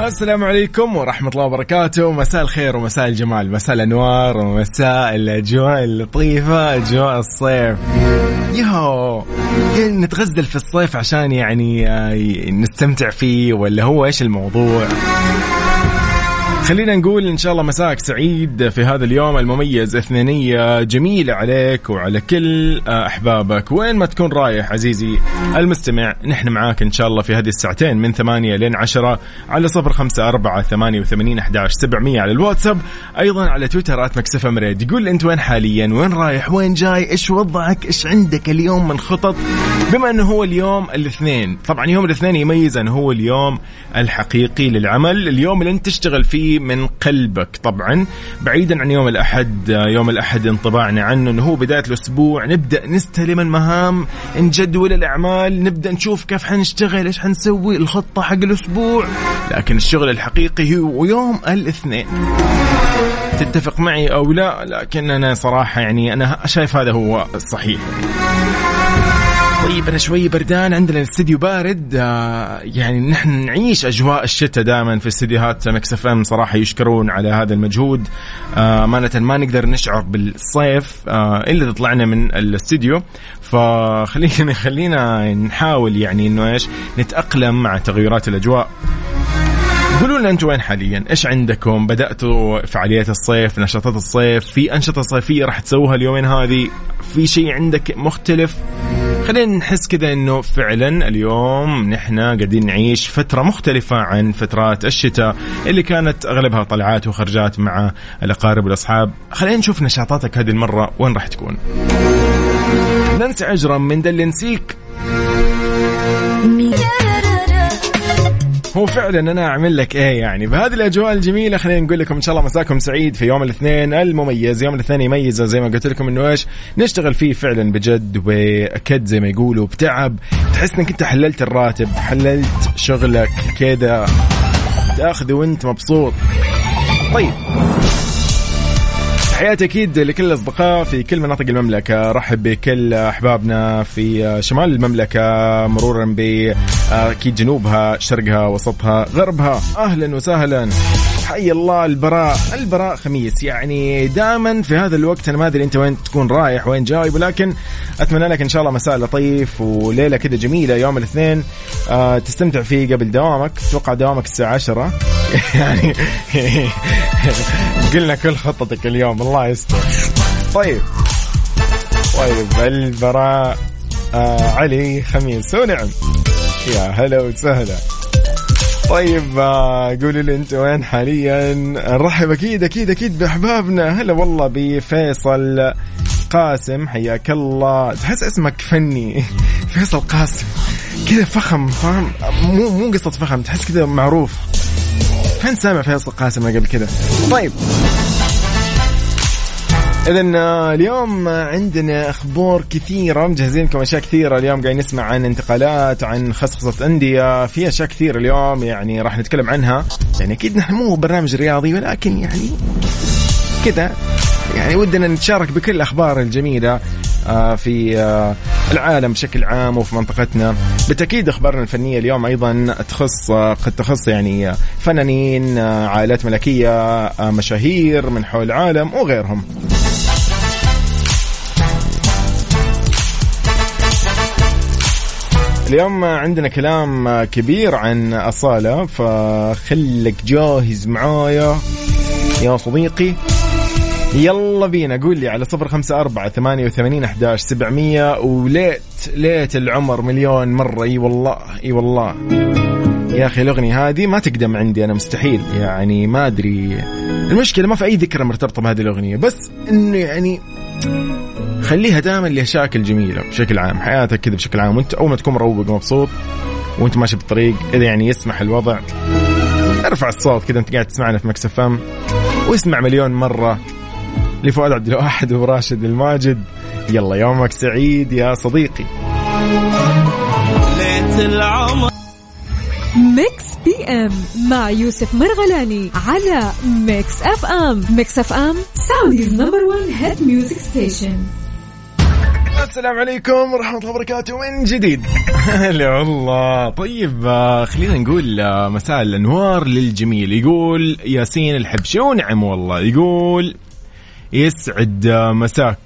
السلام عليكم ورحمة الله وبركاته. مساء الخير ومساء الجمال. مساء الأنوار ومساء الأجواء اللطيفة أجواء الصيف. يهو نتغزل في الصيف عشان يعني آه، نستمتع فيه ولا هو إيش الموضوع؟ خلينا نقول إن شاء الله مساك سعيد في هذا اليوم المميز اثنينية. جميله عليك وعلى كل أحبابك. وين ما تكون رايح عزيزي المستمع نحن معاك إن شاء الله في هذه الساعتين من ثمانية لين عشرة على صفر خمسة أربعة ثمانية وثمانين أحداش سبعمية على الواتساب. أيضا على تويتر آت مكسفة مريد يقول أنت وين حاليا؟ وين رايح؟ وين جاي؟ إيش وضعك؟ إيش عندك اليوم من خطط؟ بما أنه هو اليوم الاثنين. طبعا يوم الاثنين يميز أنه هو اليوم الحقيقي للعمل اليوم اللي أنت تشتغل فيه من قلبك. طبعا بعيدا عن يوم الأحد يوم الأحد انطباعنا عنه أنه هو بداية الأسبوع. نبدأ نستلم المهام نجدول الأعمال نبدأ نشوف كيف حنشتغل إيش حنسوي الخطة حق الأسبوع. لكن الشغل الحقيقي هو يوم الاثنين. تتفق معي أو لا؟ لكن أنا صراحة يعني أنا شايف هذا هو الصحيح. طيب أنا شوي بردان عندنا الاستديو بارد آه يعني نحن نعيش أجواء الشتاء دائما في استديوهات Mix FM صراحة يشكرون على هذا المجهود آه أمانة ما نقدر نشعر بالصيف آه إلا طلعنا من الاستديو فخلينا خلينا نحاول يعني إنه إيش نتأقلم مع تغيرات الأجواء قولوا لنا أنتم وين حاليا؟ إيش عندكم؟ بدأتوا فعاليات الصيف، نشاطات الصيف، في أنشطة صيفية راح تسووها اليومين هذه؟ في شيء عندك مختلف؟ خلينا نحس كذا إنه فعلا اليوم نحن قاعدين نعيش فترة مختلفة عن فترات الشتاء اللي كانت أغلبها طلعات وخرجات مع الأقارب والأصحاب، خلينا نشوف نشاطاتك هذه المرة وين راح تكون. ننسى عجرم من دل هو فعلا أنا أعمل لك إيه يعني. بهذه الأجواء الجميلة خلينا نقول لكم إن شاء الله مساكم سعيد في يوم الاثنين المميز. يوم الاثنين يميز زي ما قلت لكم إنه إيش؟ نشتغل فيه فعلا بجد وأكد زي ما يقولوا بتعب. تحس إنك أنت حللت الراتب حللت شغلك كذا تاخذ وأنت مبسوط. طيب. تحياتي أكيد لكل الأصدقاء في كل مناطق المملكة. رحب بكل أحبابنا في شمال المملكة مرورا ب أكيد جنوبها شرقها وسطها غربها. أهلا وسهلا. حي الله البراء. البراء خميس. يعني دائما في هذا الوقت أنا ما أدري أنت وين تكون رايح وين جاي ولكن أتمنى لك إن شاء الله مساء لطيف وليلة كذا جميلة. يوم الاثنين آه تستمتع فيه قبل دوامك. أتوقع دوامك الساعة 10 يعني قلنا كل خطتك اليوم الله يستر. طيب. طيب البراء آه علي خميس. ونعم يا هلا وسهلا. طيب آه قولوا لي أنت وين حاليا؟ نرحب أكيد أكيد أكيد بأحبابنا. هلا والله بفيصل قاسم حياك الله. تحس اسمك فني. فيصل قاسم. كذا فخم فاهم؟ مو مو قصة فخم تحس كذا معروف. فين سامع فيصل قاسم قبل كذا طيب. اذا اليوم عندنا أخبار كثيرة مجهزين لكم أشياء كثيرة. اليوم قاعدين نسمع عن انتقالات عن خصخصة أندية. في أشياء كثيرة اليوم يعني راح نتكلم عنها. يعني أكيد نحن مو برنامج رياضي ولكن يعني كذا يعني ودنا نتشارك بكل الأخبار الجميلة. في العالم بشكل عام وفي منطقتنا. بالتأكيد أخبارنا الفنية اليوم أيضا تخص قد تخص يعني فنانين عائلات ملكية مشاهير من حول العالم وغيرهم. اليوم عندنا كلام كبير عن أصالة فخلك جاهز معايا يا صديقي. يلا بينا قول لي على صفر خمسة أربعة ثمانية وثمانين أحداش سبعمية. وليت ليت العمر مليون مرة. إي والله إي والله. يا أخي الأغنية هذه ما تقدم عندي أنا مستحيل. يعني ما أدري. المشكلة ما في أي ذكرى مرتبطة بهذه الأغنية بس إنه يعني خليها دائما لأشياء جميلة بشكل عام. حياتك كذا بشكل عام. وأنت أول ما تكون مروق ومبسوط وأنت ماشي بالطريق إذا يعني يسمح الوضع ارفع الصوت كذا أنت قاعد تسمعنا في Mix FM. واسمع مليون مرة. لفؤاد عبد الواحد وراشد الماجد. يلا يومك سعيد يا صديقي. ليت العمر Mix PM مع يوسف مرغلاني على Mix FM. Mix FM Saudi's number 1 hit music station. السلام عليكم ورحمة الله وبركاته. من جديد؟ هلا والله. طيب آه، خلينا نقول آه، مساء الأنوار للجميل. يقول ياسين الحبشي ونعم والله. يقول يسعد مساك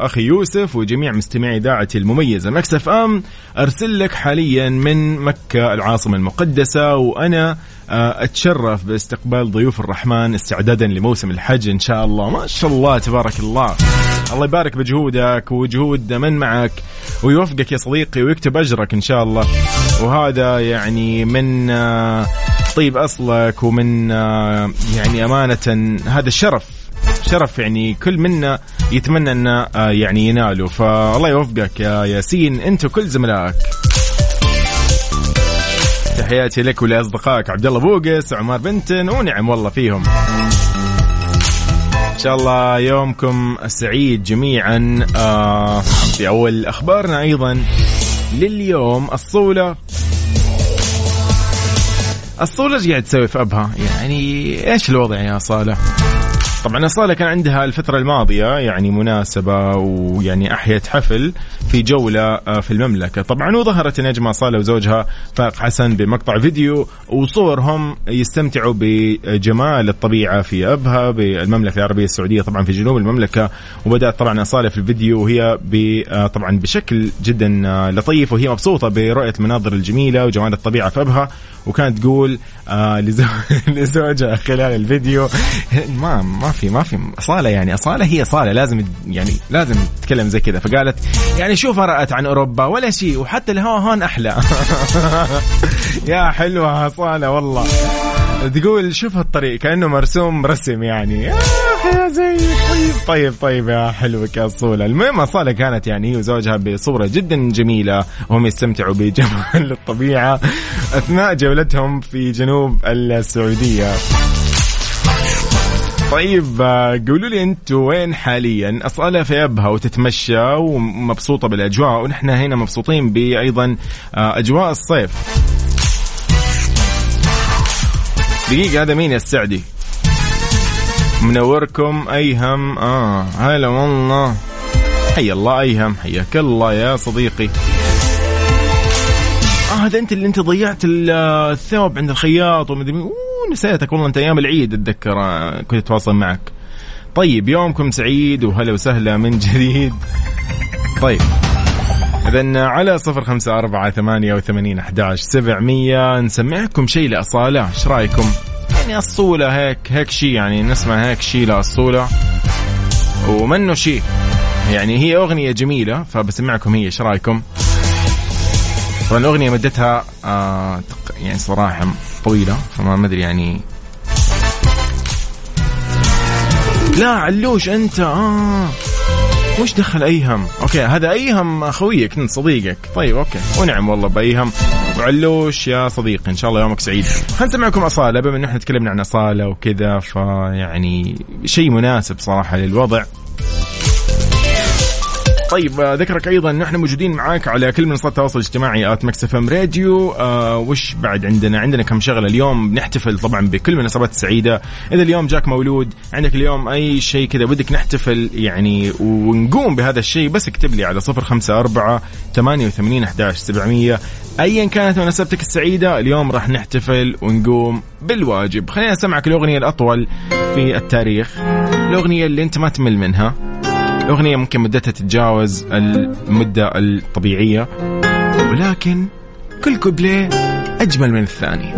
أخي يوسف وجميع مستمعي اذاعتي المميزة. مكسف أم أرسل لك حاليا من مكة العاصمة المقدسة وأنا آه، أتشرف باستقبال ضيوف الرحمن استعدادا لموسم الحج إن شاء الله. ما شاء الله تبارك الله. الله يبارك بجهودك وجهود من معك ويوفقك يا صديقي ويكتب أجرك إن شاء الله. وهذا يعني من آه، طيب أصلك ومن آه، يعني أمانة هذا الشرف. شرف يعني كل منا يتمنى انه آه، يعني يناله فالله يوفقك يا ياسين. أنت وكل زملائك. تحياتي لك ولأصدقائك. عبد الله بوقس وعمار بنتن ونعم والله فيهم. إن شاء الله يومكم سعيد جميعا. آه في أول أخبارنا أيضا لليوم الصولة. الصولة إيش قاعد تسوي في أبها؟ يعني إيش الوضع يا صالح طبعا أصالة كان عندها الفترة الماضية يعني مناسبة ويعني أحيت حفل في جولة آه، في المملكة. طبعا وظهرت النجمة أصالة وزوجها فاق حسن بمقطع فيديو وصورهم يستمتعوا بجمال الطبيعة في أبها بالمملكة العربية السعودية طبعا في جنوب المملكة. وبدأت طبعا أصالة في الفيديو وهي آه، طبعا بشكل جدا آه، لطيف وهي مبسوطة برؤية المناظر الجميلة وجمال الطبيعة في أبها. وكانت تقول لزوجها خلال الفيديو ما ما في ما في اصاله يعني. اصاله هي اصاله لازم يعني لازم تتكلم زي كذا. فقالت يعني شو فرقت عن أوروبا ولا شيء وحتى الهواء هون أحلى. يا حلوة اصاله والله. تقول شوف هالطريق كأنه مرسوم رسم يعني. يا زي طيب طيب طيب يا حلوك يا صولة. المهم أصالة كانت يعني هي وزوجها بصورة جدا جميلة وهم يستمتعوا بجمال الطبيعة أثناء جولتهم في جنوب السعودية. طيب آه، قولوا لي أنتم وين حاليا؟ أصالة في ابها وتتمشى ومبسوطة بالأجواء ونحن هنا مبسوطين بايضا آه، أجواء الصيف. دقيقة هذا مين يا السعدي؟ منوركم أيهم. آه هلا والله. حي الله أيهم. حياك الله يا صديقي. آه هذا أنت اللي أنت ضيعت الثوب عند الخياط ومدري نسيتك والله انت أيام العيد اتذكر آه، كنت أتواصل معك طيب يومكم سعيد وهلا وسهلا من جديد طيب إذا على صفر خمسة أربعة ثمانية وثمانين أحداش سبعمية نسمعكم شيء لأصالة إيش رأيكم؟ يعني الصولة هيك هيك شيء يعني نسمع هيك شيء لأصولة ومنه شيء يعني هي أغنية جميلة فبسمعكم هي إيش رأيكم؟ طبعا الأغنية مدتها آه يعني صراحة طويلة فما أدري يعني. لا علوش أنت آه. وش دخل أيهم؟ أوكي هذا أيهم خويك انت صديقك، طيب أوكي. ونعم والله بأيهم. وعلوش يا صديقي إن شاء الله يومك سعيد. خلينا نسمعكم أصالة؟ بما إن إحنا تكلمنا عن أصالة وكذا فيعني شيء مناسب صراحة للوضع. طيب آه، ذكرك أيضا إحنا موجودين معاك على كل منصات التواصل الاجتماعي at Mix FM Radio. آه وش بعد عندنا؟ عندنا كم شغلة اليوم؟ بنحتفل طبعا بكل المناسبات السعيده إذا اليوم جاك مولود عندك اليوم أي شيء كذا بدك نحتفل يعني ونقوم بهذا الشيء بس اكتب لي على صفر خمسة أربعة ثمانية وثمانين أحداش سبعمية. أيا كانت مناسبتك السعيدة اليوم راح نحتفل ونقوم بالواجب. خلينا أسمعك الأغنية الأطول في التاريخ. الأغنية اللي أنت ما تمل منها. الأغنية ممكن مدتها تتجاوز المدة الطبيعية ولكن كل كوبليه أجمل من الثاني.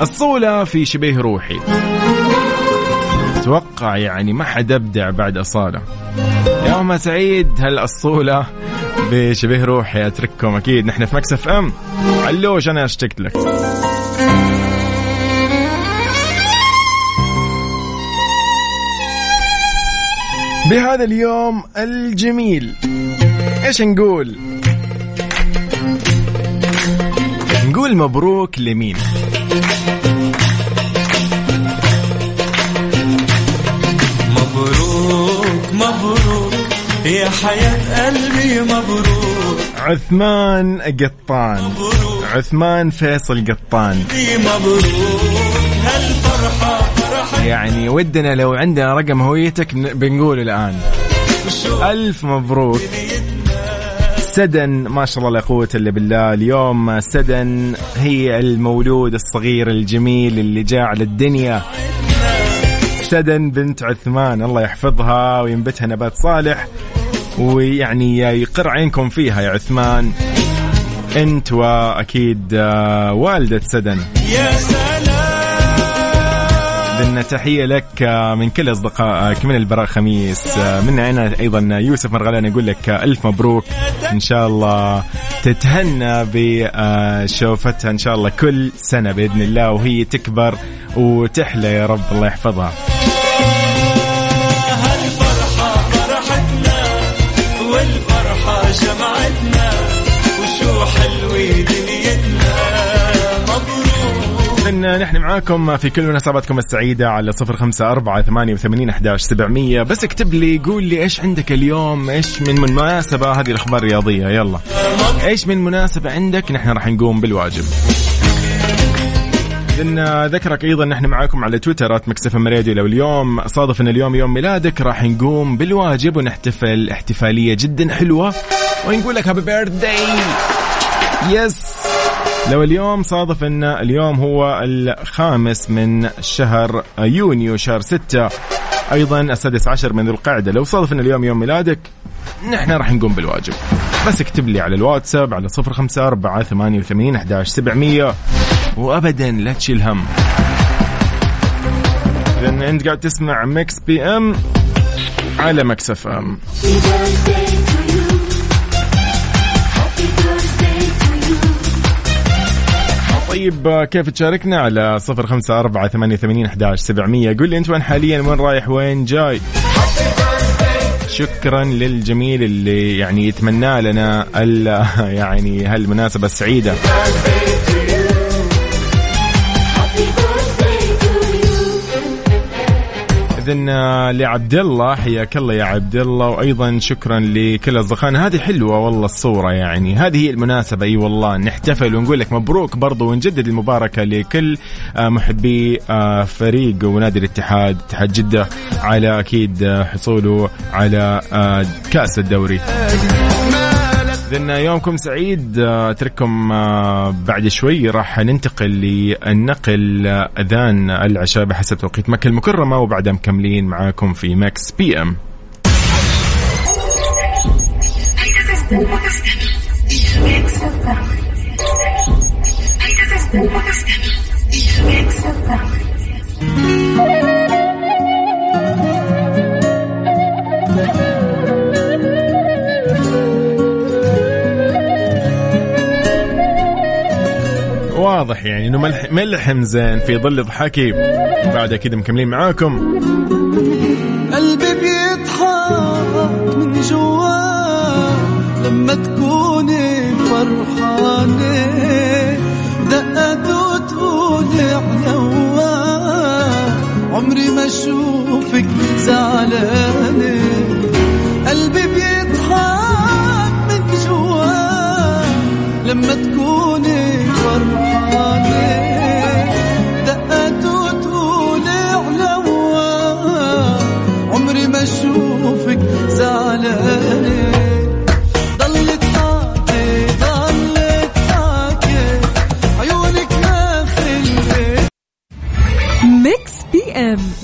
الصولة في شبيه روحي. أتوقع يعني ما حد أبدع بعد أصالة. يوم سعيد هل الصولة بشبيه روحي؟ أترككم أكيد. نحن في مكسف أم. علوش أنا اشتقت لك. بهذا اليوم الجميل. إيش نقول؟ نقول مبروك لمين؟ مبروك مبروك يا حياة قلبي مبروك. عثمان قطان. مبروك. عثمان فيصل قطان. مبروك. هالفرحة فرحة يعني ودنا لو عندنا رقم هويتك بنقول الآن. ألف مبروك. سدن ما شاء الله لا قوة إلا بالله. اليوم سدن هي المولود الصغير الجميل اللي جاء على الدنيا سدن بنت عثمان الله يحفظها وينبتها نبات صالح. ويعني يقر عينكم فيها يا عثمان. أنت وأكيد آه، والدة سدن. يا سلام إذن تحية لك آه، من كل أصدقائك من البراء خميس آه، من أنا أيضا يوسف مرغلان يقول لك ألف مبروك. إن شاء الله تتهنى بشوفتها إن شاء الله كل سنة بإذن الله وهي تكبر وتحلى يا رب الله يحفظها. والفرحة جمعتنا وشو حلوة دنيتنا إن نحن معاكم في كل مناسباتكم السعيدة على صفر خمسة أربعة ثمانية وثمانين أحداش سبعمية. بس اكتب لي قول لي إيش عندك اليوم؟ إيش من مناسبة؟ هذه الأخبار الرياضية يلا. إيش من مناسبة عندك؟ نحن راح نقوم بالواجب. إن ذكرك أيضا نحن معاكم على تويتر مكسف راديو. لو اليوم صادف ان اليوم يوم ميلادك راح نقوم بالواجب ونحتفل احتفالية جدا حلوة. ونقول لك happy birthday بس لو اليوم صادف إن اليوم هو الخامس من شهر يونيو شهر ستة. أيضا السادس عشر من ذو القعدة. لو صادف إن اليوم يوم ميلادك نحن راح نقوم بالواجب. بس اكتب لي على الواتساب على صفر خمسة أربعة ثمانية وثمانين أحداش سبعمية. وأبدا لا تشيل هم. لأن أنت قاعد تسمع Mix PM على Mix FM. طيب كيف تشاركنا على صفر خمسة أربعة ثمانية ثمانين أحداش سبعمية؟ قل لي أنت وين حاليا؟ وين رايح؟ وين جاي؟ شكرا للجميل اللي يعني يتمنى لنا يعني هالمناسبة السعيدة. إذن لعبد الله حياك الله يا عبد الله وأيضا شكرا لكل اصدقائنا هذه حلوة والله الصورة يعني. هذه هي المناسبة. أي والله نحتفل ونقول لك مبروك برضو ونجدد المباركة لكل آه، محبي آه، فريق ونادي الاتحاد اتحاد جدة على أكيد آه، حصوله على آه، كأس الدوري. إذن يومكم سعيد. آه، أترككم آه، بعد شوي راح ننتقل للنقل أذان العشاء بحسب توقيت مكة المكرمة وبعدها مكملين معاكم في ماكس بي إم. واضح يعني إنه ملح ملحم زين في ظل ضحكي. بعد كذا مكملين معاكم. قلبي بيضحك من جواه لما تكوني فرحانة دقات وتقولي علواه عمري ما أشوفك زعلانة. قلبي بيضحك من جواه لما تكوني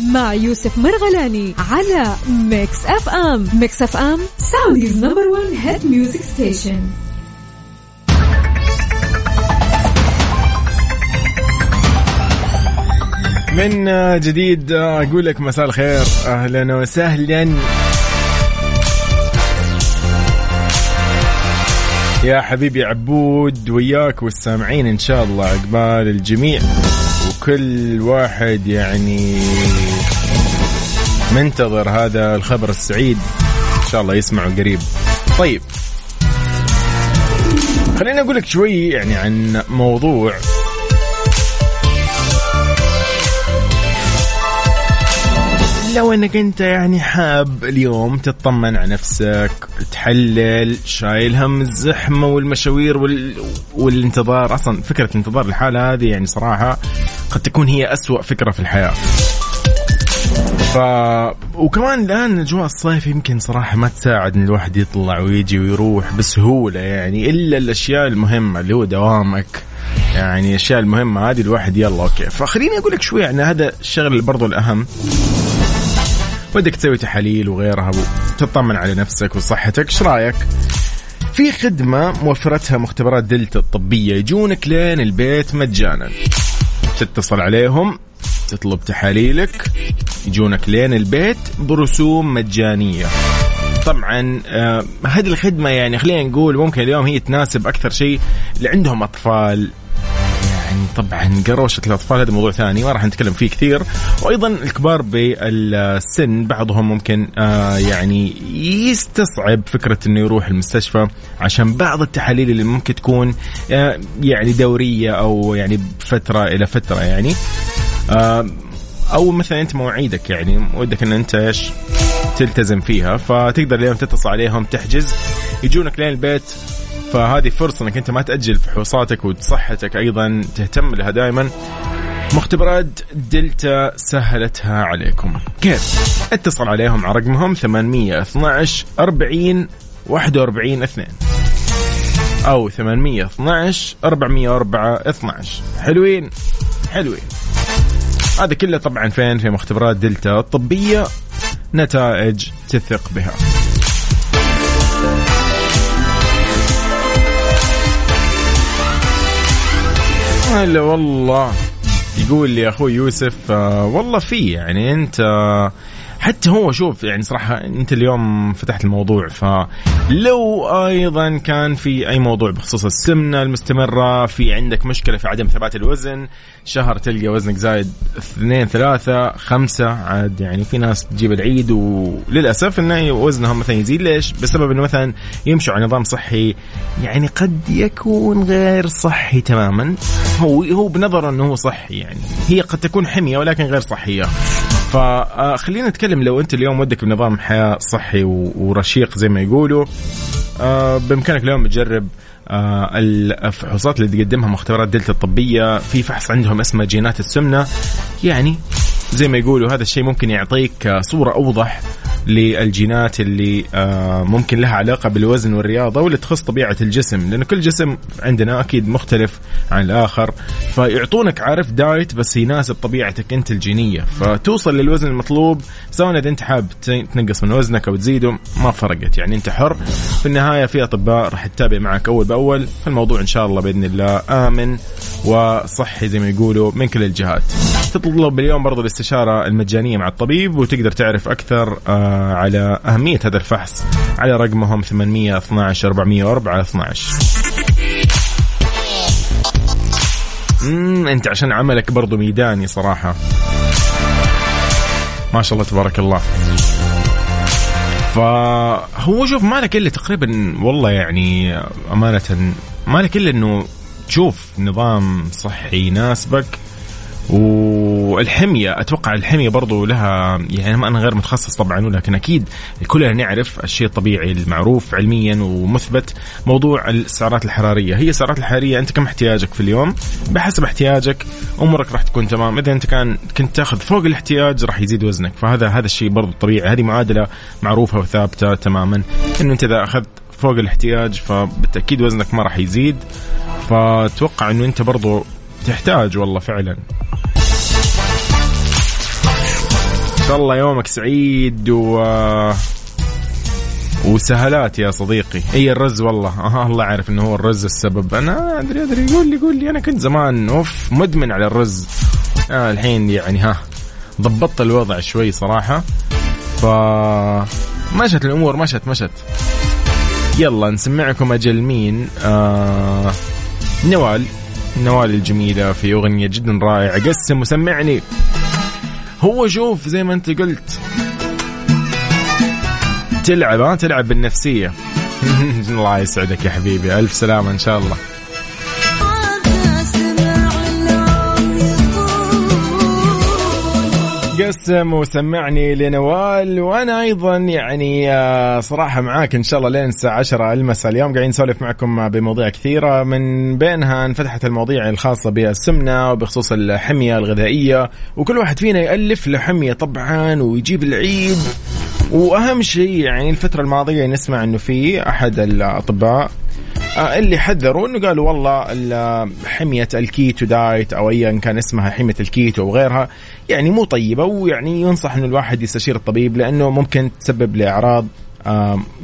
مع يوسف مرغلاني على Mix FM Mix FM Saudi's number 1 hit music station من جديد أقول لك مساء الخير. أهلا وسهلا. يا حبيبي عبود وياك والسامعين إن شاء الله عقبال الجميع. وكل واحد يعني منتظر هذا الخبر السعيد. إن شاء الله يسمعه قريب. طيب. خليني أقول لك شوي يعني عن موضوع. لو إنك أنت يعني حاب اليوم تطمن على نفسك تحلل شايل هم الزحمة والمشاوير وال... والانتظار أصلا فكرة الانتظار الحالة هذه يعني صراحة قد تكون هي أسوأ فكرة في الحياة. ف وكمان الآن اجواء الصيف يمكن صراحة ما تساعد إن الواحد يطلع ويجي ويروح بسهولة يعني إلا الأشياء المهمة اللي هو دوامك. يعني الاشياء المهمة هذه الواحد يلا أوكي. فخليني أقول لك شوي عن هذا الشغل برضو الأهم. ودك تسوي تحاليل وغيرها وتطمن على نفسك وصحتك. إيش رأيك؟ في خدمة موفرتها مختبرات دلتا الطبية يجونك لين البيت مجانا. تتصل عليهم تطلب تحاليلك يجونك لين البيت برسوم مجانية. طبعا آه هذه الخدمة يعني خلينا نقول ممكن اليوم هي تناسب أكثر شيء اللي عندهم أطفال يعني طبعا قروشة الأطفال هذا موضوع ثاني ما راح نتكلم فيه كثير. وأيضا الكبار بالسن بعضهم ممكن آه يعني يستصعب فكرة أنه يروح المستشفى عشان بعض التحاليل اللي ممكن تكون آه يعني دورية أو يعني فترة إلى فترة يعني. آه أو مثلا أنت مواعيدك يعني ودك إن أنت إيش تلتزم فيها فتقدر اليوم تتصل عليهم تحجز يجونك لين البيت. فهذه فرصة إنك أنت ما تأجل فحوصاتك وصحتك أيضا تهتم لها دائما مختبرات دلتا سهلتها عليكم. كيف؟ اتصل عليهم على رقمهم 812 40 41 2 أو 812 404 12 حلوين؟ حلوين. هذا كله طبعا فين؟ في مختبرات دلتا الطبية. نتائج تثق بها. هلا والله. يقول لي أخوي يوسف آه والله في يعني أنت حتى هو شوف يعني صراحة أنت اليوم فتحت الموضوع فلو أيضا كان في أي موضوع بخصوص السمنة المستمرة في عندك مشكلة في عدم ثبات الوزن شهر تلقى وزنك زايد اثنين ثلاثة خمسة عاد يعني في ناس تجيب العيد وللأسف أنه وزنهم مثلا يزيد. ليش؟ بسبب أنه مثلا يمشوا على نظام صحي يعني قد يكون غير صحي تماما. هو هو بنظره أنه هو صحي يعني هي قد تكون حمية ولكن غير صحية. فخلينا نتكلم لو أنت اليوم ودك بنظام حياة صحي ورشيق زي ما يقولوا آه، بإمكانك اليوم تجرب آه، الفحوصات اللي تقدمها مختبرات دلتا الطبية. في فحص عندهم اسمه جينات السمنة. يعني زي ما يقولوا هذا الشيء ممكن يعطيك صورة أوضح للجينات اللي آه، ممكن لها علاقة بالوزن والرياضة واللي تخص طبيعة الجسم لأن كل جسم عندنا أكيد مختلف عن الآخر. فيعطونك عارف دايت بس يناسب طبيعتك أنت الجينية. فتوصل للوزن المطلوب سواء إذا أنت حاب تنقص من وزنك أو تزيده ما فرقت. يعني أنت حر. في النهاية في أطباء راح تتابع معك أول بأول. فالموضوع إن شاء الله بإذن الله آمن وصحي زي ما يقولوا من كل الجهات. تطلب اليوم برضو الاستشارة المجانية مع الطبيب وتقدر تعرف أكثر آه على أهمية هذا الفحص على رقمهم 812 404 12 امم أنت عشان عملك برضو ميداني صراحة. ما شاء الله تبارك الله. فهو شوف ما لك إلا تقريبا والله يعني أمانة ما لك إلا إنه تشوف نظام صحي يناسبك. والحمية أتوقع الحمية برضو لها يعني أنا غير متخصص طبعا ولكن أكيد كلنا نعرف الشيء الطبيعي المعروف علميا ومثبت موضوع السعرات الحرارية. هي السعرات الحرارية أنت كم احتياجك في اليوم؟ بحسب احتياجك أمورك راح تكون تمام. إذا أنت كان كنت تأخذ فوق الاحتياج راح يزيد وزنك. فهذا هذا الشيء برضو طبيعي. هذه معادلة معروفة وثابتة تماما إنه أنت إذا أخذت فوق الاحتياج فبالتأكيد وزنك ما راح يزيد. فأتوقع إنه أنت برضو تحتاج والله فعلا. ان شاء الله يومك سعيد و وسهلات يا صديقي. إي الرز والله. آه الله عارف إنه هو الرز السبب. أنا أدري أدري. قول لي قول لي. أنا كنت زمان أوف مدمن على الرز. آه الحين يعني ها ضبطت الوضع شوي صراحة. ف مشت الأمور مشت مشت يلا نسمعكم أجل مين. آه نوال. نوال الجميلة في أغنية جدا رائعة. قسم وسمعني. هو شوف زي ما أنت قلت. تلعب ها؟ تلعب بالنفسية. الله يسعدك يا حبيبي. ألف سلامة إن شاء الله. يسم وسمعني لنوال وأنا أيضا يعني آه، صراحة معاك إن شاء الله لين الساعة 10 المساء اليوم. قاعدين نسولف معكم بمواضيع كثيرة من بينها انفتحت المواضيع الخاصة بالسمنة وبخصوص الحمية الغذائية وكل واحد فينا يألف له حمية طبعا ويجيب العيد. وأهم شيء يعني الفترة الماضية نسمع إنه في أحد الأطباء اللي حذروا إنه قالوا والله حمية ال keto diet أو ايا كان اسمها حمية الكيتو وغيرها يعني مو طيبة ويعني ينصح إنه الواحد يستشير الطبيب لأنه ممكن تسبب لاعراض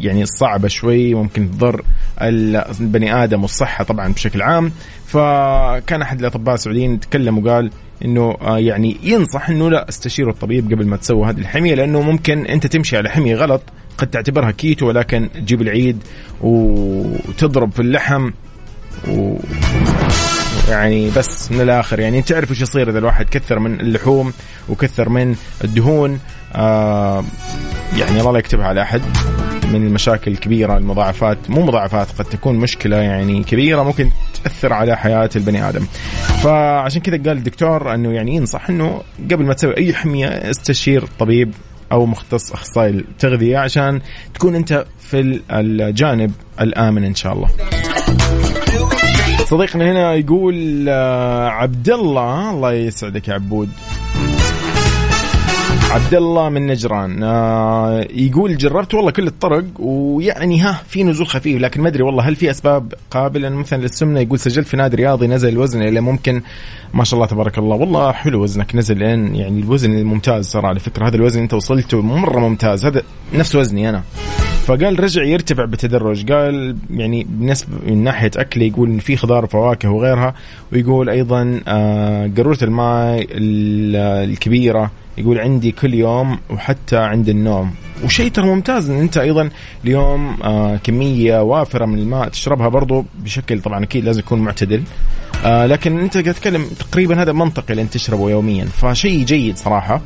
يعني صعبة شوي ممكن تضر البني آدم والصحة طبعا بشكل عام. فكان أحد الأطباء السعوديين يتكلم وقال إنه آه، يعني ينصح إنه لا استشيروا الطبيب قبل ما تسووا هذه الحمية لأنه ممكن أنت تمشي على حمية غلط قد تعتبرها كيتو ولكن تجيب العيد وتضرب في اللحم و يعني بس من الآخر. يعني تعرف إيش يصير إذا الواحد كثر من اللحوم وكثر من الدهون. آه يعني الله لا يكتبها على أحد من المشاكل الكبيرة المضاعفات. مو مضاعفات قد تكون مشكلة يعني كبيرة ممكن تأثر على حياة البني آدم. فعشان كذا قال الدكتور أنه يعني ينصح أنه قبل ما تسوي أي حمية استشير طبيب أو مختص أخصائي التغذية عشان تكون أنت في الجانب الآمن إن شاء الله. صديقنا هنا يقول آه، عبد الله الله يسعدك يا عبود عبد الله من نجران. آه يقول جربت والله كل الطرق ويعني ها في نزول خفيف لكن ما أدري والله هل في أسباب قابلة؟ مثلا للسمنة يقول سجلت في نادي رياضي نزل الوزن إلى ممكن ما شاء الله تبارك الله. والله حلو وزنك نزل لين يعني الوزن الممتاز ترى على فكرة. هذا الوزن أنت وصلته مرة ممتاز. هذا نفس وزني أنا. فقال رجع يرتفع بتدرج. قال يعني بالنسبة من ناحية اكله يقول إن في خضار وفواكه وغيرها ويقول أيضا آه قاروره الماء الكبيرة يقول عندي كل يوم وحتى عند النوم. وشيء ترى ممتاز إن أنت أيضا اليوم آه كمية وافرة من الماء تشربها برضو بشكل طبعا أكيد لازم يكون معتدل. آه لكن أنت قاعد تتكلم تقريبا هذا منطقي اللي أنت تشربه يوميا. فشيء جيد صراحة.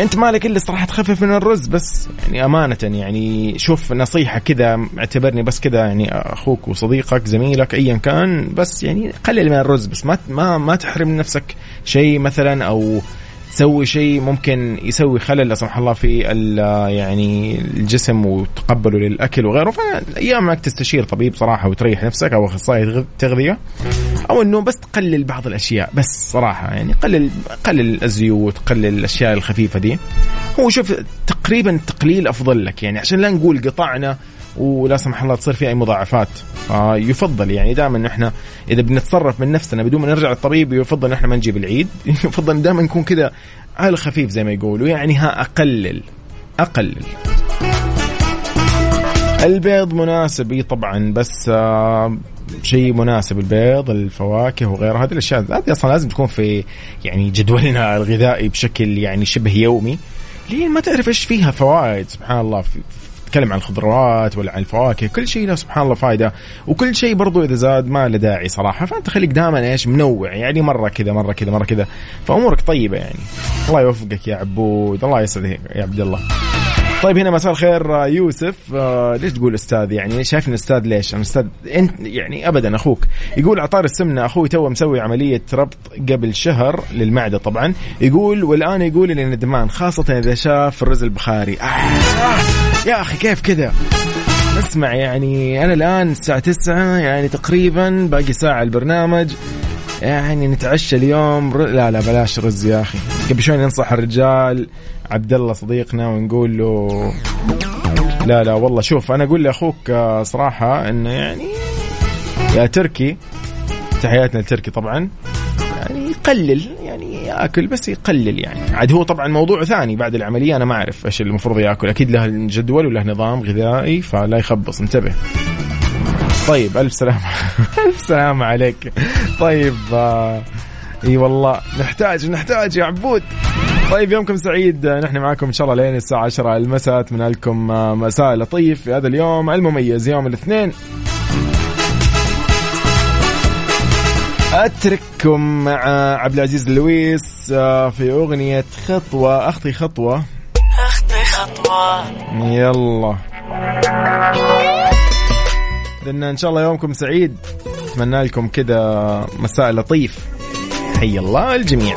أنت مالك إلا صراحة تخفف من الرز بس يعني أمانة يعني شوف نصيحة كذا اعتبرني بس كذا يعني أخوك وصديقك زميلك ايا كان بس يعني قلل من الرز بس. ما ما ما تحرم نفسك شيء مثلا أو تسوي شيء ممكن يسوي خلل لا سمح الله في يعني الجسم وتقبله للأكل وغيره. فالايام انك تستشير طبيب صراحة وتريح نفسك أو أخصائي تغذية أو إنه بس تقلل بعض الأشياء بس صراحة يعني قلل قلل الزيوت قلل الأشياء الخفيفة دي. هو شوف تقريبا التقليل أفضل لك يعني عشان لا نقول قطعنا ولا سمح الله تصير في أي مضاعفات. فيفضل يعني دائما إحنا إذا بنتصرف من نفسنا بدون ما نرجع للطبيب يفضل إحنا ما نجيب العيد. يفضل دائما نكون كذا على خفيف زي ما يقولوا يعني ها أقلل أقلل. البيض مناسب طبعا بس آه شيء مناسب البيض الفواكه وغيرها هذه الأشياء هذه أصلا لازم تكون في يعني جدولنا الغذائي بشكل يعني شبه يومي. لين ما تعرف إيش فيها فوائد سبحان الله. في تتكلم عن الخضروات ولا عن الفواكه كل شيء له سبحان الله فائده وكل شيء برضو إذا زاد ما له داعي صراحة فأنت خليك دائما إيش منوع. يعني مرة كذا مرة كذا مرة كذا. فأمورك طيبة يعني. الله يوفقك يا عبود. الله يسعدك يا عبد الله. طيب هنا مساء الخير يوسف. آه ليش تقول أستاذ؟ يعني شايف ان أستاذ ليش؟ أنا أستاذ أنت يعني ابدا أخوك. يقول عطار السمنة أخوي تو مسوي عملية ربط قبل شهر للمعدة طبعا. يقول والآن يقول لي ندمان خاصة إذا شاف الرز البخاري. آه آه يا أخي كيف كذا؟ اسمع يعني أنا الآن الساعة 9 يعني تقريبا باقي ساعة البرنامج. يعني نتعشى اليوم ر... لا لا بلاش رز يا أخي. قبل شوي ننصح الرجال عبد الله صديقنا ونقول له لا لا والله شوف أنا أقول لأخوك آه، صراحة إنه يعني يا تركي تحياتنا لتركي طبعا يعني يقلل يعني ياكل بس يقلل يعني. عاد هو طبعا موضوع ثاني بعد العملية أنا ما أعرف إيش المفروض ياكل. أكيد له جدول وله نظام غذائي فلا يخبص. انتبه. طيب ألف سلامه ألف سلامه عليك. طيب آه إي والله نحتاج نحتاج يا عبود. طيب يومكم سعيد. نحن معاكم إن شاء الله لين الساعة 10 المساء. أتمنى لكم آه، مساء لطيف في هذا اليوم المميز يوم الاثنين. أترككم مع عبد العزيز لويس آه، في أغنية خطوة أخطي خطوة. أخطي خطوة. يلا. لأن إن شاء الله يومكم سعيد. أتمنى لكم كذا مساء لطيف. حي الله الجميع.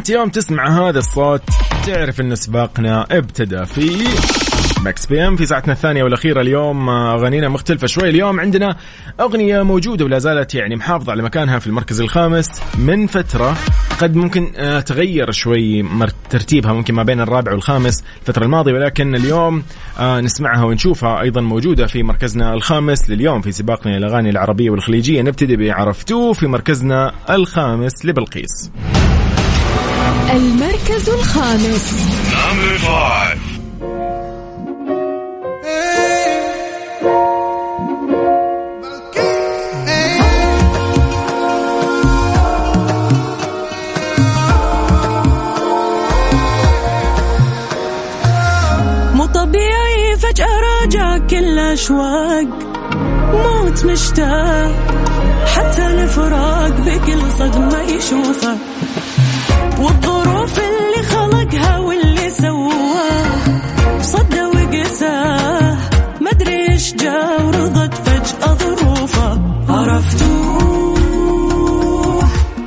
أنت يوم تسمع هذا الصوت تعرف إن سباقنا ابتدى في Mix PM في ساعتنا الثانية والأخيرة اليوم. آه، أغانينا مختلفة شوي. اليوم عندنا أغنية موجودة ولا زالت يعني محافظة على مكانها في المركز الخامس. من فترة قد ممكن آه، تغير شوي ترتيبها ممكن ما بين الرابع والخامس الفترة الماضية ولكن اليوم آه، نسمعها ونشوفها أيضا موجودة في مركزنا الخامس. لليوم في سباقنا الأغاني العربية والخليجية نبتدي بعرفتوه في مركزنا الخامس لبلقيس. المركز الخامس. مو طبيعي فجأة راجع كل أشواق. موت مشتاق حتى الفراق بكل صدمة يشوفه. والظروف اللي خلقها واللي سواه. صدى وقساه مدري إيش جا ورضت فجأة ظروفه. عرفتوه؟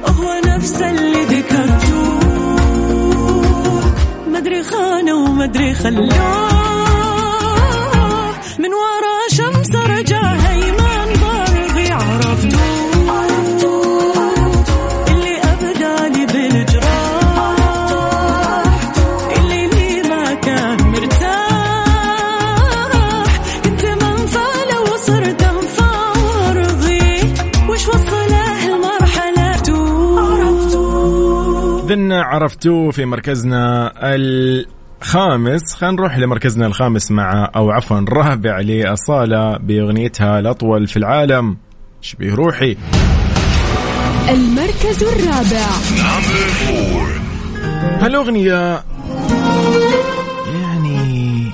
هو نفس اللي ذكرتوه. مدري خانه ومدري خلوه عرفتوه في مركزنا الخامس خلينا نروح لمركزنا الخامس مع أو عفوا الرابع لأصالة بأغنيتها الأطول في العالم. شبيه روحي؟ المركز الرابع. هالأغنية يعني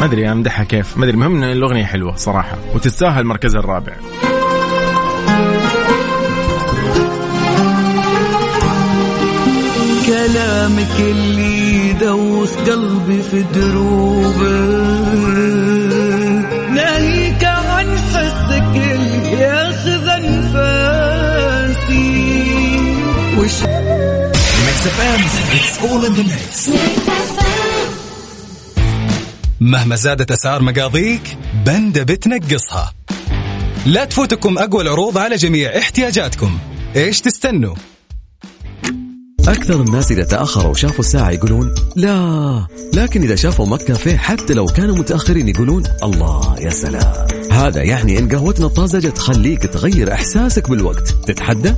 ما أدري أمدحها كيف. ما أدري المهم أن الأغنية حلوة صراحة وتستاهل مركزها الرابع. كلامك اللي دوخ قلبي في دروبه. ناهيك عن حسك اللي ياخذ أنفاسي. وش مهما زادت أسعار مقاضيك بندا بتنقصها. لا تفوتكم أقوى العروض على جميع احتياجاتكم. إيش تستنوا؟ أكثر الناس إذا تأخروا وشافوا الساعة يقولون لا لكن إذا شافوا ماك كافيه حتى لو كانوا متأخرين يقولون الله يا سلام. هذا يعني إن قهوتنا الطازجة تخليك تغير إحساسك بالوقت. تتحدى؟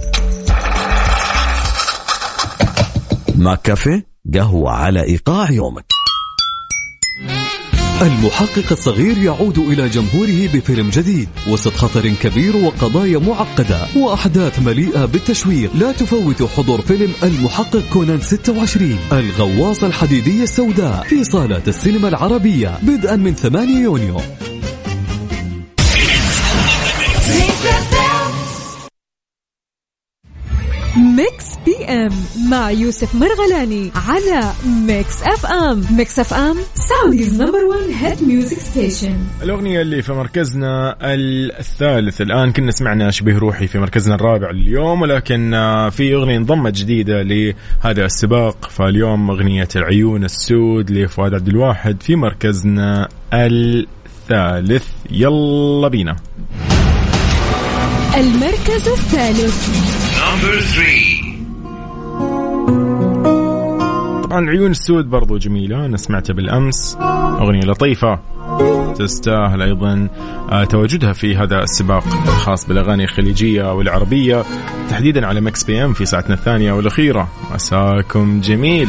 ماك كافيه قهوة على إيقاع يومك. المحقق الصغير يعود إلى جمهوره بفيلم جديد وسط خطر كبير وقضايا معقدة وأحداث مليئة بالتشويق لا تفوت حضور فيلم المحقق كونان 26 الغواصة الحديدية السوداء في صالات السينما العربية بدءا من 8 يونيو. M مع يوسف مرغلاني على Mix FM Mix FM Saudi's number 1 hit music station الأغنية اللي في مركزنا الثالث الآن كنا سمعنا شبيه روحي في مركزنا الرابع اليوم ولكن في أغنية انضمت جديدة لهذا السباق فاليوم أغنية العيون السود لفؤاد عبد الواحد في مركزنا الثالث. يلا بينا. المركز الثالث. طبعا عيون السود برضو جميلة أنا سمعتها بالأمس. أغنية لطيفة تستاهل أيضا آه، تواجدها في هذا السباق الخاص بالأغاني الخليجية والعربية. تحديدا على Mix PM في ساعتنا الثانية والأخيرة. مساكم جميل.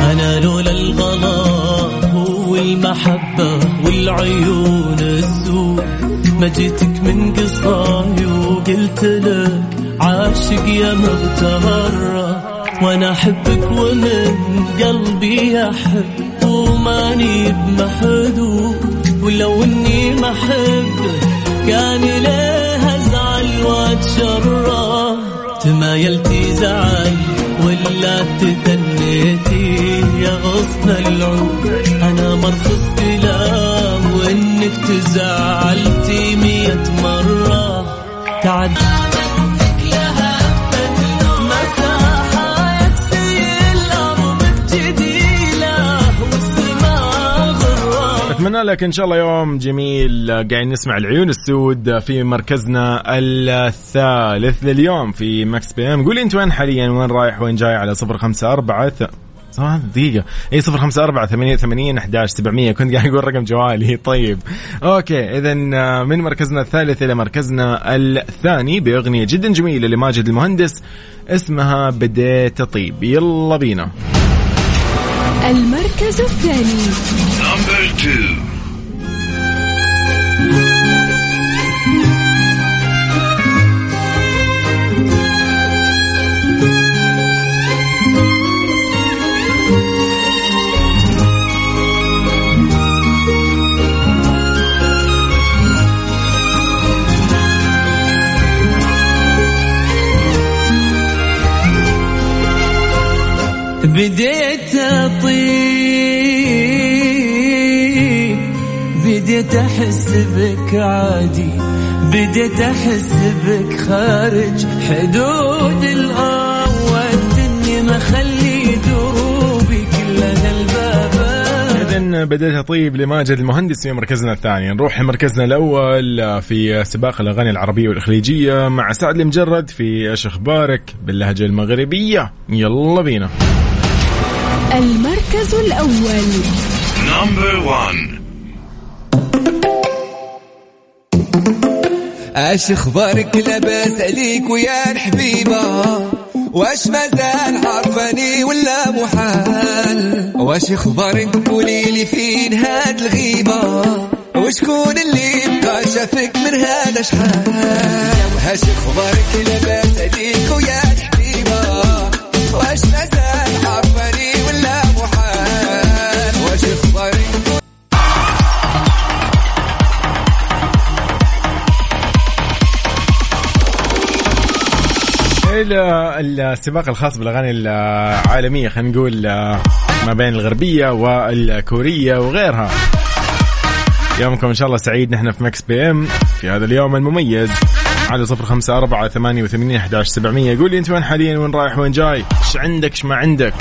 أنا لولا الغلا والمحبة والعيون السود ما جيتك من قصاي وقلت لك عاشق يا مغترة وأنا أحبك ومن قلبي أحب وماني بمحدود ولو إني ما احبك كان ليه أزعل واتشرى تمايلتي زعل ولا تثنيتي يا غصن العود أنا مرخص كلام وإنك تزعلتي مية مرة. تعد أتمنى لك إن شاء الله يوم جميل. قاعدين نسمع العيون السود في مركزنا الثالث لليوم في Mix PM. قولي أنت وين حاليا؟ وين رايح؟ وين جاي؟ على صفر خمسة أربعة صح دقيقة اي صفر خمسة أربعة ثمانية وثمانين أحداش سبعمية. كنت قاعد أقول رقم جوالي. طيب. أوكي. إذا من مركزنا الثالث إلى مركزنا الثاني بأغنية جدا جميلة لماجد المهندس اسمها بديت أطيب. يلا بينا. المركز الثاني. بديت أطيب بديت أحس بك عادي بديت أحس بك خارج. حدود الأول إني مخلي دروبي كلها إذا بديت أطيب لماجد المهندس في مركزنا الثاني. نروح لمركزنا الأول في سباق الأغاني العربية والإخليجية مع سعد المجرد في إيش أخبارك باللهجة المغربية؟ يلا بينا. المركز الأول. إيش أخبارك لاباس عليك ويا الحبيبه واش مازال عارفاني ولا محال؟ واش أخبارك قولي لي فين هاد الغيبة؟ وشكون اللي بقى شافك من هذا شحال؟ واش أخبارك لاباس عليك ويا الحبيبه واش مازال إلى السباق الخاص بالأغاني العالمية خلينا نقول آه، ما بين الغربية والكورية وغيرها. يومكم إن شاء الله سعيد نحن في Mix PM في هذا اليوم المميز. على صفر خمسة أربعة ثمانية وثمانين أحداش سبعمية. قولي أنت وين حاليا وين رايح وين جاي؟ إيش عندك إيش ما عندك؟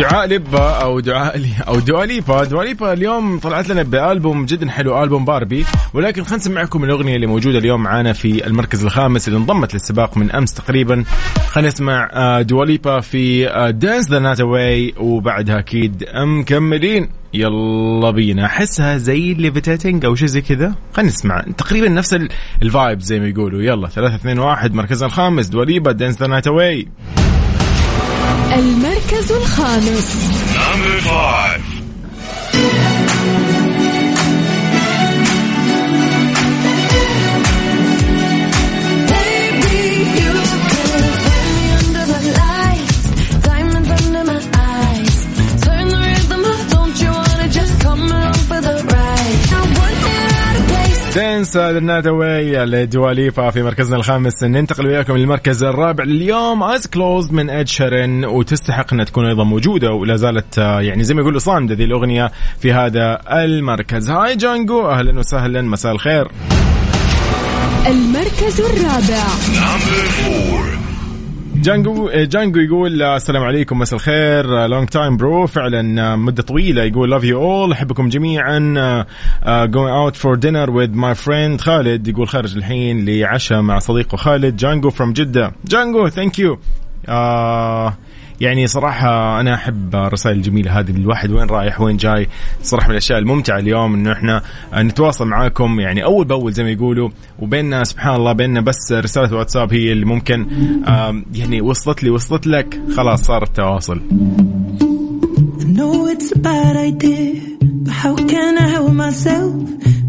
دوا لبا أو دوا لي أو دوا ليبا. دوا ليبا اليوم طلعت لنا بألبوم جدا حلو ألبوم باربي. ولكن خلينا نسمعكم الأغنية اللي موجودة اليوم معانا في المركز الخامس اللي انضمت للسباق من أمس تقريبا. خلينا نسمع آه، دوا ليبا في Dance the Night Away وبعدها أكيد مكملين. يلا بينا. أحسها زي ال Levitating أو شيء زي كذا. خلينا نسمع. تقريبا نفس ال vibe زي ما يقولوا. يلا ثلاثة اثنين واحد مركزنا الخامس. دوا ليبا Dance the Night Away المركز الخامس. لل Night Away لدوا ليبا في مركزنا الخامس. ننتقل وياكم للمركز الرابع. لليوم Eyes Closed من اد شيرين وتستحق انها تكون أيضا موجودة ولا زالت آه، يعني زي ما يقولوا صامدة ذي الأغنية في هذا المركز. hi جانجو أهلا وسهلا مساء الخير. المركز الرابع. جانجو جانجو يقول آه، السلام عليكم مساء الخير long time bro فعلا آه، مدة طويلة يقول love you all أحبكم جميعا going out for dinner with my friend خالد يقول خارج الحين لعشاء مع صديقه خالد. جانجو from جدة. جانجو thank you يعني صراحة أنا أحب الرسائل الجميلة هذه الواحد وين رايح وين جاي صراحة من الأشياء الممتعة اليوم إنه إحنا نتواصل معاكم يعني أول بأول زي ما يقولوا وبيننا سبحان الله بيننا بس رسالة واتساب هي اللي ممكن يعني وصلت لي وصلت لك خلاص صار التواصل know it's a bad idea But how can I help myself?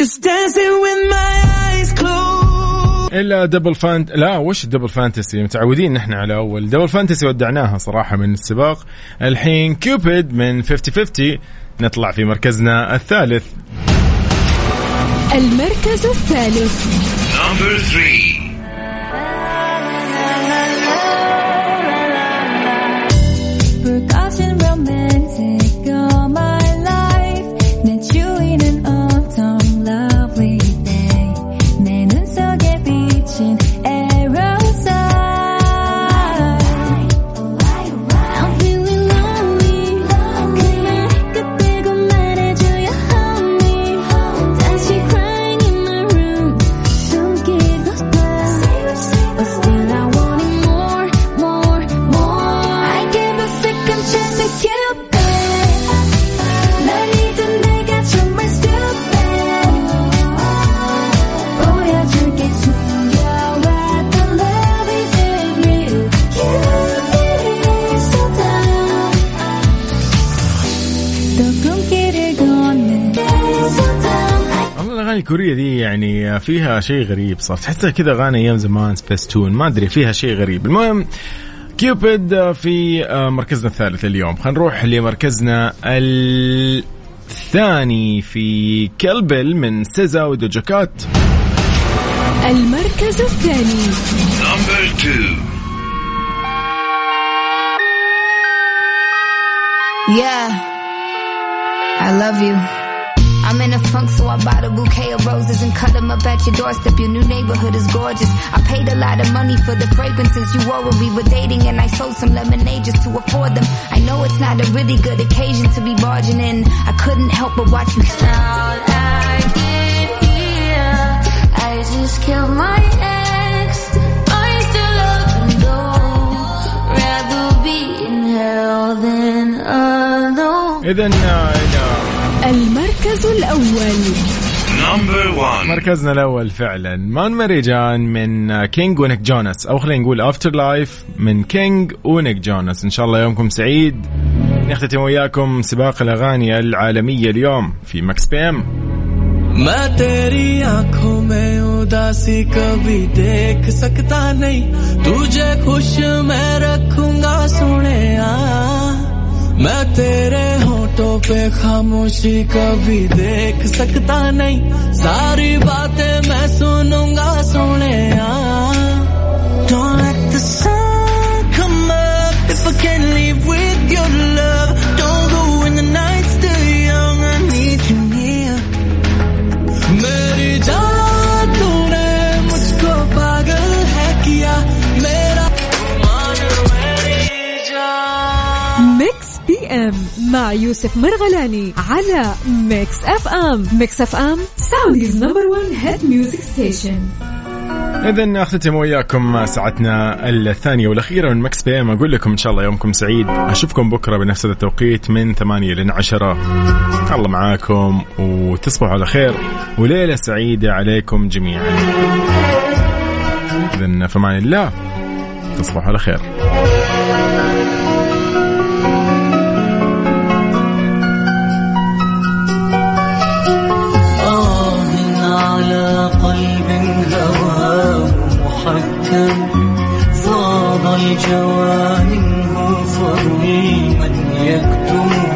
Just dancing with my eyes closed. إلا Double Fant لا وش Double Fantasy متعودين نحن على أول. Double Fantasy ودعناها صراحة من السباق. الحين Cupid من 50 50 نطلع في مركزنا الثالث. المركز الثالث. Number three. الكورية دي يعني فيها شيء غريب صار تحسها كذا أغاني أيام زمان سبيس تون ما أدري فيها شيء غريب. المهم Cupid في مركزنا الثالث اليوم. خلينا نروح لمركزنا الثاني في Kill Bill من سيزا ودوجا كات المركز الثاني. Number two. Yeah, I love you. I'm in a funk, so I bought a bouquet of roses and cut them up at your doorstep. Your new neighborhood is gorgeous. I paid a lot of money for the fragrances you wore when we were dating, and I sold some lemonade just to afford them. I know it's not a really good occasion to be barging in. I couldn't help but watch you smile. I did here. I just killed my ex. I still love him though. Rather be in hell than alone. اذا المركز الأول Number one. مركزنا الاول فعلا مان ماري جان من كينج ونيك جونس او خلينا نقول افتر لايف من كينج ونيك جونس ان شاء الله يومكم سعيد نختتم وياكم سباق الاغاني العالميه اليوم في مكس بي ام मैं तेरी आंखों में उदासी कभी देख सकता नहीं तुझे खुश मैं रखूंगा सुने मैं तेरे होठों पे खामोशी कभी देख सकता नहीं। सारी बातें मैं सुनूँगा, सुने Don't مع يوسف مرغلاني على Mix FM Mix FM Saudi's number 1 hit music station اذا أختتم وياكم ساعتنا الثانية والأخيرة من Mix PM أقول لكم إن شاء الله يومكم سعيد. أشوفكم بكرة بنفس هذا التوقيت من 8 ل 10 الله معاكم وتصبحوا على خير. وليلة سعيدة عليكم جميعا. اذا فمان الله تصبحوا على خير. قلب هواه محكم. فاض الجوانه فرمي من يكتم.